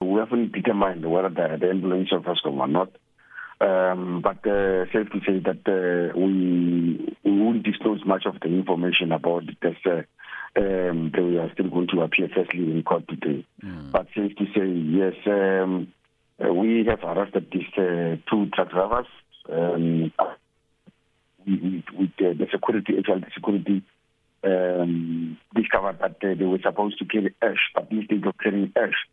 We haven't determined whether the, the ambulance of Eskom or not. Um, but uh, safe to say that uh, we we won't disclose much of the information about as uh, um, they are still going to appear firstly in court today. Mm. But safe to say, yes, um, uh, we have arrested these uh, two truck drivers. Um, with, with uh, the security, actual security um, discovered that uh, they were supposed to carry ash, but instead of carrying ash,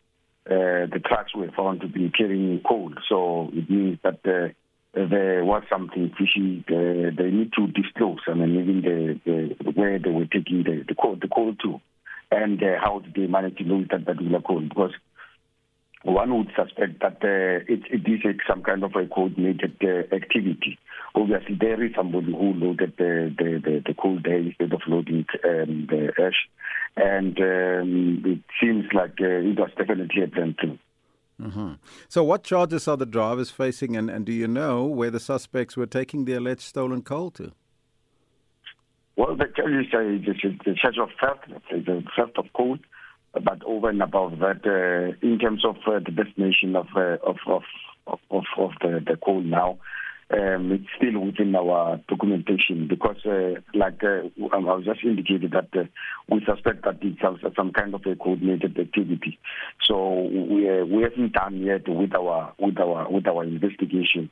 uh, the trucks were found to be carrying coal. So it means that uh, there was something fishy. Uh, they need to disclose, I mean, even the, the where they were taking the, the coal, the coal to, and uh, how did they manage to lose that particular coal? Because one would suspect that uh, it, it is some kind of a coordinated activity. Obviously, there is somebody who loaded the, the, the, the coal there instead of loading um, the ash. And um, it seems like uh, it was definitely a plan too. Mm-hmm. So, what charges are the drivers facing, and, and do you know where the suspects were taking the alleged stolen coal to? Well, the charges are the charge of theft, the theft of coal, but over and above that, uh, in terms of uh, the destination of, uh, of, of of of the, the coal now, um, it's still within our documentation because, uh, like uh, I was just indicated that uh, we suspect that it's some kind of a coordinated activity. So we uh, we haven't done yet with our with our with our investigation.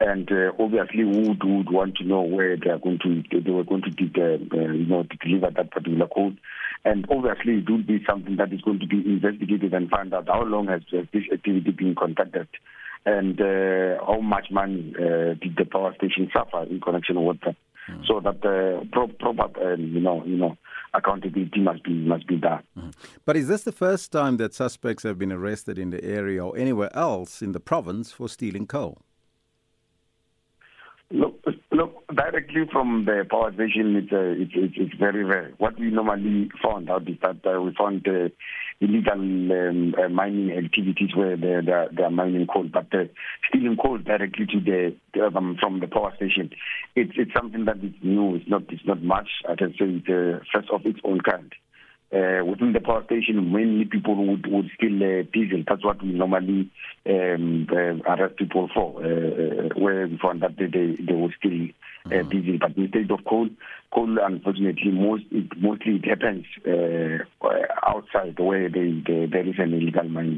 And uh, obviously we would, would want to know where they are going to they were going to uh, uh, you know to deliver that particular code. And obviously it would be something that is going to be investigated and find out how long has uh, this activity been conducted and uh, how much money uh, did the power station suffer in connection with that mm. so that uh, pro- proper uh, you know you know accountability must be must be done mm. but is this the first time that suspects have been arrested in the area or anywhere else in the province for stealing coal Look, look directly from the power station, it's, uh, it's, it's, it's very rare. What we normally found out is that uh, we found uh, illegal um, uh, mining activities where they, are mining coal, but uh, stealing coal directly to the um, from the power station, it's it's something that is new. It's not it's not much. I can say it's uh, first of its own kind uh, within the power station, mainly people would, would steal uh, diesel. That's what we normally um, uh, arrest people for, uh, uh, where we found that they, they, they would steal uh, diesel. But instead of coal, coal, unfortunately, most it, mostly it happens uh, outside where they, they, there is an illegal mining.